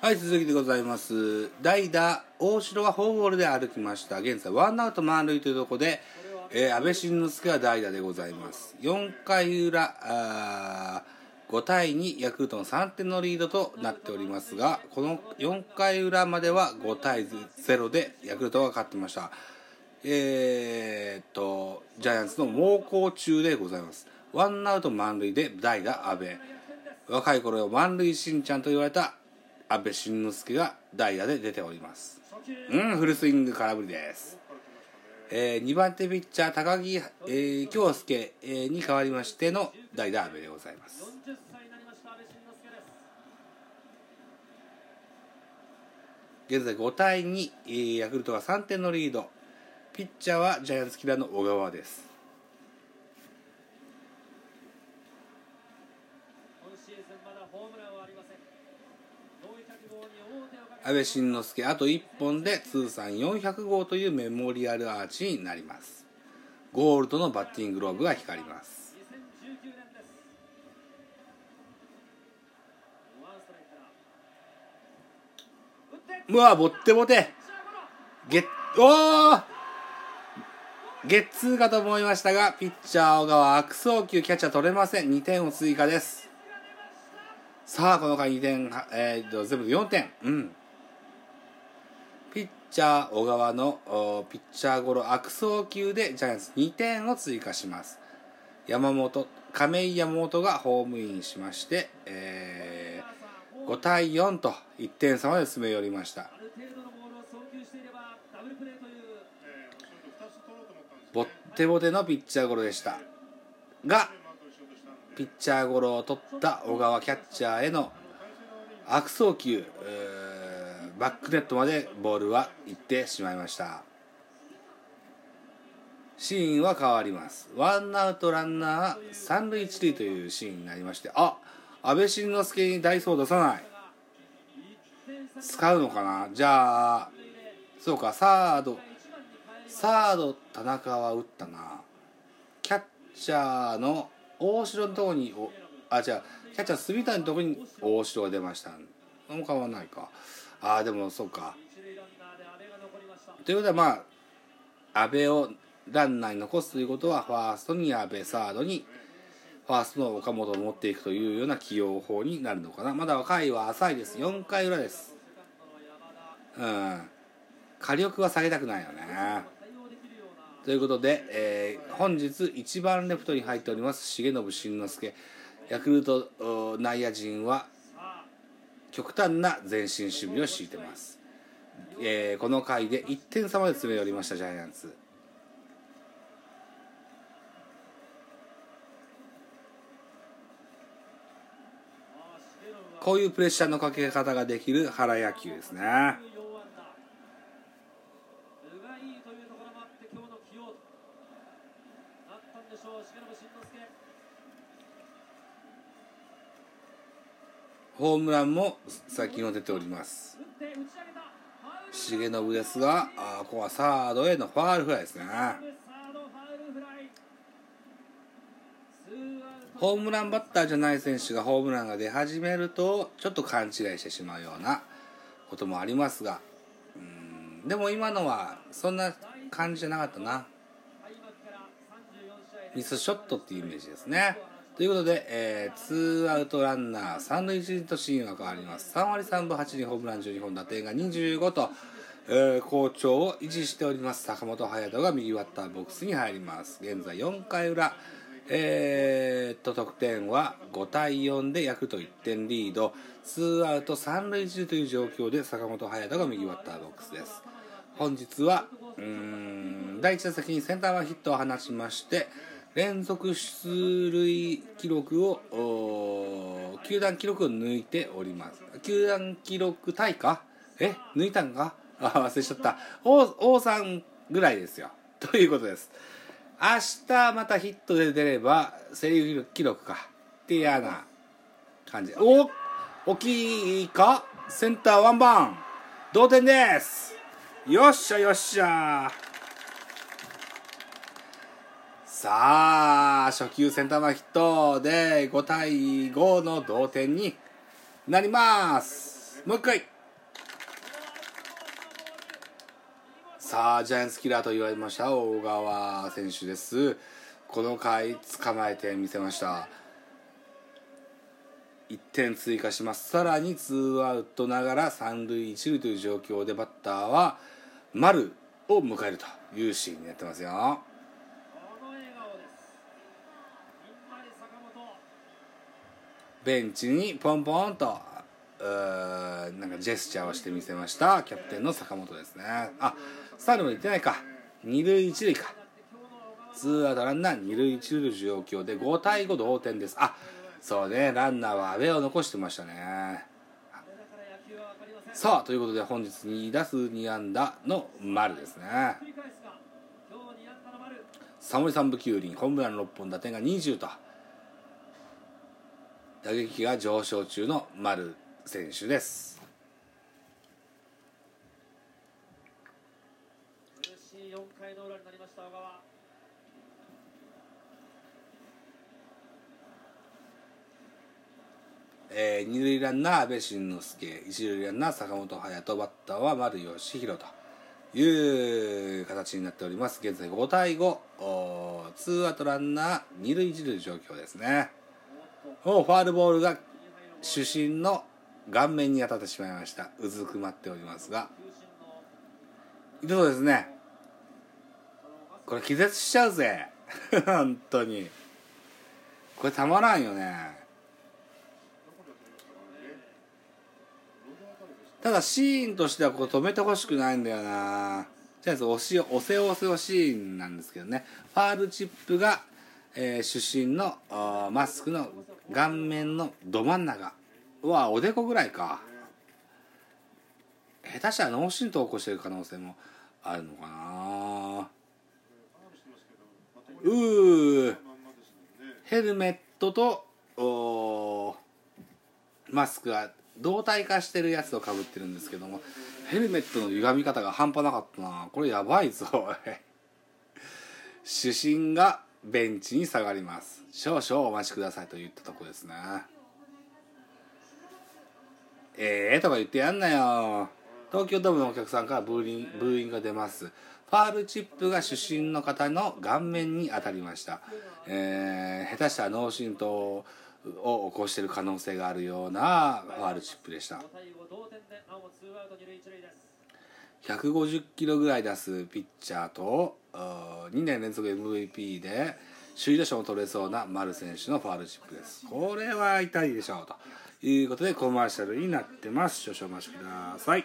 はい、続きでございます。代打、大城はフォアボールで歩きました。現在、ワンアウト満塁というところで、えー安倍晋之助は代打でございます。4回裏、あ5対2、ヤクルトの3点のリードとなっておりますが、この4回裏までは5対0でヤクルトが勝ってました。えー、っと、ジャイアンツの猛攻中でございます。ワンアウト満塁で代打、安倍。若い頃満塁しんちゃんと言われた安倍晋之助が代打で出ております。うんフルスイング空振りです、えー、2番手ピッチャー高木、えー、京介、えーに代わりましての代打安倍でございます40歳になりま現在5対2、えーヤクルトが3点のリードピッチャーはジャイアンツキラーの小川です今シーズンまだホームランはありません400号に王手をかけ安倍晋之助あと1本で通算400号というメモリアルアーチになります。ゴールドのバッティングローブが光ります。2019年ですワンストライクから打ってうわボッテボテ。ゲッおゲッツーかと思いましたがピッチャー小川悪送球キャッチャー取れません。2点を追加です。さあこの回2点、えー、全部で4点。うん。ピッチャー小川のピッチャーゴロ悪送球でジャイアンツ2点を追加します。山本亀井山本がホームインしまして、えー5対4と1点差まで詰め寄りました。ボールを送球していればダブルプレーというボッテボテのピッチャーゴロでした。がピッチャーゴロを取った小川キャッチャーへの悪送球。えーバックネットまでボールは行ってしまいました。シーンは変わります。ワンアウトランナー三塁一塁というシーンになりましてあ安倍晋之助にダイソー出さない。使うのかな？じゃあそうかサードサード田中は打ったな。キャッチャーの大城のとこにおあじゃあキャッチャー住谷のとこに大城が出ました。もう変わらないか。ああでもそうか。ということはまあ阿部をランナーに残すということはファーストに阿部サードにファーストの岡本を持っていくというような起用法になるのかな。まだ回は浅いです。4回裏です。うん。火力は下げたくないよね。ということで、えー本日一番レフトに入っております重信慎之介。ヤクルト内野陣は極端な前進守備を敷いてます、えーこの回で1点差まで詰め寄りましたジャイアンツ。こういうプレッシャーのかけ方ができる原野球ですね4安打うがいいというところもあって今日の起用となったんでしょう重信慎之介ホームランも先の出ております。重信ですがあここはサードへのファールフライですね。ホームランバッターじゃない選手がホームランが出始めるとちょっと勘違いしてしまうようなこともありますがうんでも今のはそんな感じじゃなかったな。ミスショットっていうイメージですね。ということで、えー、ツーアウトランナー三塁一塁とシーンは変わります。3割3分8厘ホームラン12本打点が25と、えー好調を維持しております。坂本勇人が右バッターボックスに入ります。現在4回裏えー、と得点は5対4でヤクルト1点リード。ツーアウト三塁一塁という状況で坂本勇人が右バッターボックスです。本日はうん第1打席にセンター前ヒットを放ちまして連続出塁記録を球団記録を抜いております。球団記録タイかえ？抜いたんか？あ忘れちゃった。王王さんぐらいですよ。ということです。明日またヒットで出ればセ・リーグ記録か。って嫌な感じ。お大きいか？センターワンバン同点です。よっしゃよっしゃ。さあ初球センター前ヒットで5対5の同点になります。もう一回。さあジャイアンツキラーと言われました大川選手です。この回捕まえてみせました。1点追加します。さらにツーアウトながら三塁一塁という状況でバッターは丸を迎えるというシーンになってますよこの笑顔ですみんなに坂本ベンチにポンポンとなんかジェスチャーをしてみせました。キャプテンの坂本ですね。あスタールまで行ってないか。二塁一塁か。ツーアウトランナー二塁一塁の状況で5対5同点です。あそうね。ランナーは阿部を残してましたね。さあということで本日2打数2安打の丸ですね。サモリ三部9厘ホームラン6本打点が20と。打撃が上昇中の丸選手です。苦しい4回の裏になりました小川。えー二塁ランナー阿部慎之助。一塁ランナー坂本勇人バッターは丸義弘という形になっております。現在5対5おーツーアウトランナー二塁一塁の状況ですねおーファールボールが主審の顔面に当たってしまいました。うずくまっておりますが。そうですねこれ気絶しちゃうぜ。本当に。これたまらんよね。ただシーンとしてはこう止めてほしくないんだよな。じゃあ押し押せ押せ押シーンなんですけどね。ファールチップが、えー主審のマスクの顔面のど真ん中うわおでこぐらいか。下手したら脳震盪を起こしてる可能性もあるのかな。うー。ヘルメットとマスクが同体化してるやつをかぶってるんですけどもヘルメットの歪み方が半端なかったな。これやばいぞ 主審がベンチに下がります。少々お待ちくださいと言ったとこですねええとか言ってやんなよ。東京ドームのお客さんからブーリンブーイングが出ます。ファールチップが主審の方の顔面に当たりました、えー下手したら脳震盪を起こしている可能性があるようなファールチップでした。150キロぐらい出すピッチャーと2年連続 MVP で首位打者も取れそうな丸選手のファールチップです。これは痛いでしょうということでコマーシャルになってます。少々お待ちください。